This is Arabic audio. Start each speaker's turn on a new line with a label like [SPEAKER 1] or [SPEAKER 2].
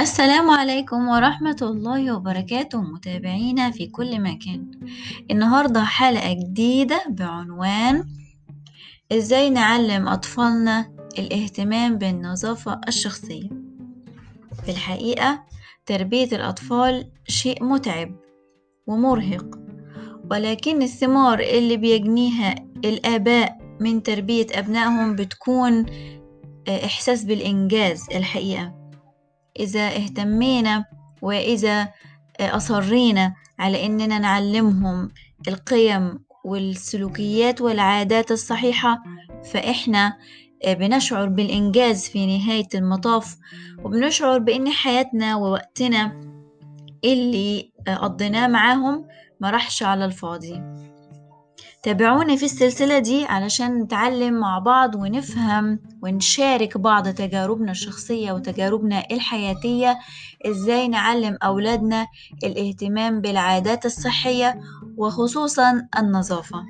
[SPEAKER 1] السلام عليكم ورحمة الله وبركاته متابعينا في كل مكان. النهاردة حلقة جديدة بعنوان إزاي نعلم أطفالنا الاهتمام بالنظافة الشخصية. في الحقيقة تربية الأطفال شيء متعب ومرهق ولكن الثمار اللي بيجنيها الآباء من تربية أبنائهم بتكون إحساس بالإنجاز الحقيقة. إذا اهتمينا وإذا أصرينا على إننا نعلمهم القيم والسلوكيات والعادات الصحيحة فإحنا بنشعر بالإنجاز في نهاية المطاف وبنشعر بإن حياتنا ووقتنا اللي قضيناه معاهم ما راحش على الفاضي. تابعونا في السلسلة دي علشان نتعلم مع بعض ونفهم ونشارك بعض تجاربنا الشخصية وتجاربنا الحياتية. إزاي نعلم أولادنا الاهتمام بالعادات الصحية وخصوصا النظافة.